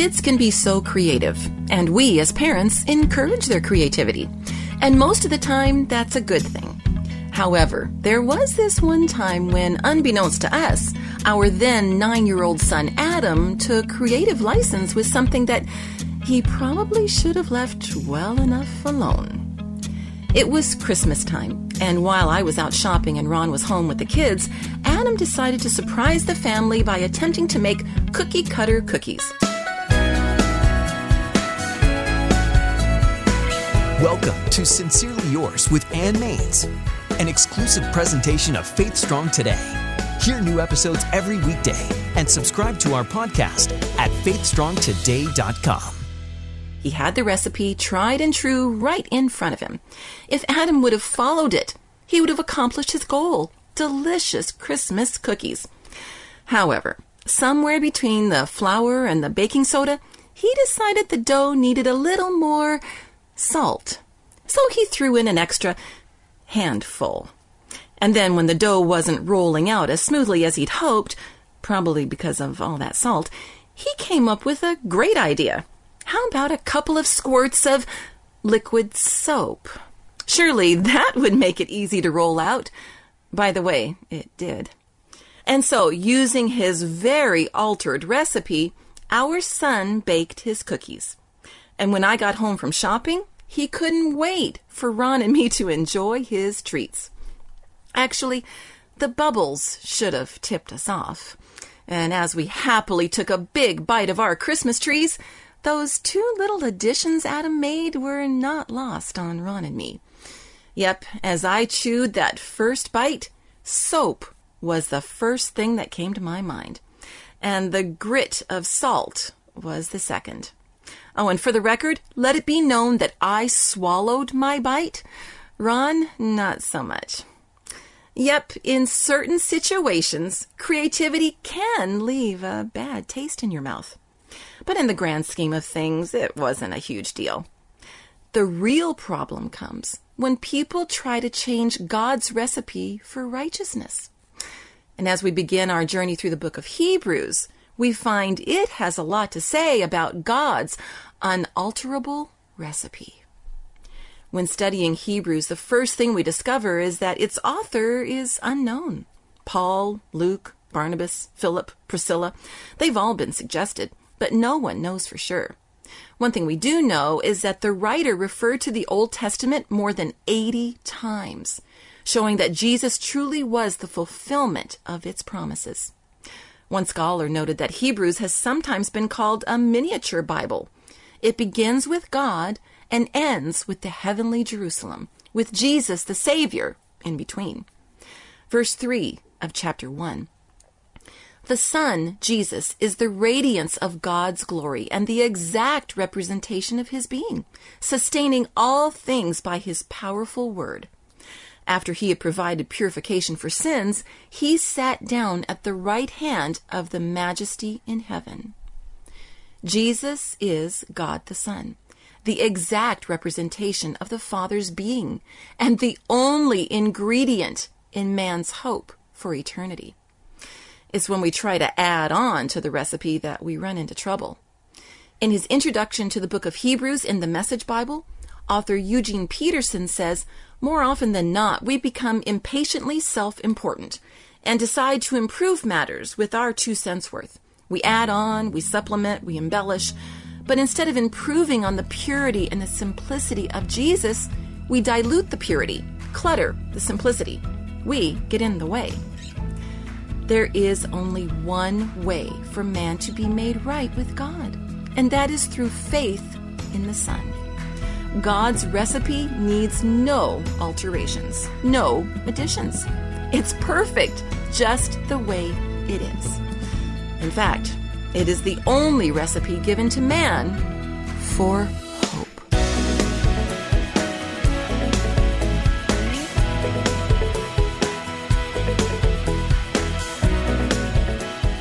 Kids can be so creative, and we as parents encourage their creativity. And most of the time, that's a good thing. However, there was this one time when, unbeknownst to us, our then nine year old son Adam took creative license with something that he probably should have left well enough alone. It was Christmas time, and while I was out shopping and Ron was home with the kids, Adam decided to surprise the family by attempting to make cookie cutter cookies. Welcome to Sincerely Yours with Ann Maines, an exclusive presentation of Faith Strong Today. Hear new episodes every weekday and subscribe to our podcast at faithstrongtoday.com. He had the recipe tried and true right in front of him. If Adam would have followed it, he would have accomplished his goal delicious Christmas cookies. However, somewhere between the flour and the baking soda, he decided the dough needed a little more salt. So he threw in an extra handful. And then when the dough wasn't rolling out as smoothly as he'd hoped, probably because of all that salt, he came up with a great idea. How about a couple of squirts of liquid soap? Surely that would make it easy to roll out. By the way, it did. And so, using his very altered recipe, our son baked his cookies. And when I got home from shopping, he couldn't wait for Ron and me to enjoy his treats. Actually, the bubbles should have tipped us off. And as we happily took a big bite of our Christmas trees, those two little additions Adam made were not lost on Ron and me. Yep, as I chewed that first bite, soap was the first thing that came to my mind. And the grit of salt was the second. Oh, and for the record, let it be known that I swallowed my bite. Ron, not so much. Yep, in certain situations, creativity can leave a bad taste in your mouth but in the grand scheme of things, it wasn't a huge deal. The real problem comes when people try to change God's recipe for righteousness. And as we begin our journey through the book of Hebrews, we find it has a lot to say about God's unalterable recipe. When studying Hebrews, the first thing we discover is that its author is unknown. Paul, Luke, Barnabas, Philip, Priscilla, they've all been suggested but no one knows for sure. One thing we do know is that the writer referred to the Old Testament more than 80 times, showing that Jesus truly was the fulfillment of its promises. One scholar noted that Hebrews has sometimes been called a miniature Bible. It begins with God and ends with the heavenly Jerusalem, with Jesus the Savior in between. Verse 3 of chapter 1 the Son, Jesus, is the radiance of God's glory and the exact representation of his being, sustaining all things by his powerful word. After he had provided purification for sins, he sat down at the right hand of the majesty in heaven. Jesus is God the Son, the exact representation of the Father's being, and the only ingredient in man's hope for eternity. It's when we try to add on to the recipe that we run into trouble. In his introduction to the book of Hebrews in the Message Bible, author Eugene Peterson says, More often than not, we become impatiently self important and decide to improve matters with our two cents worth. We add on, we supplement, we embellish, but instead of improving on the purity and the simplicity of Jesus, we dilute the purity, clutter the simplicity. We get in the way. There is only one way for man to be made right with God, and that is through faith in the Son. God's recipe needs no alterations, no additions. It's perfect just the way it is. In fact, it is the only recipe given to man for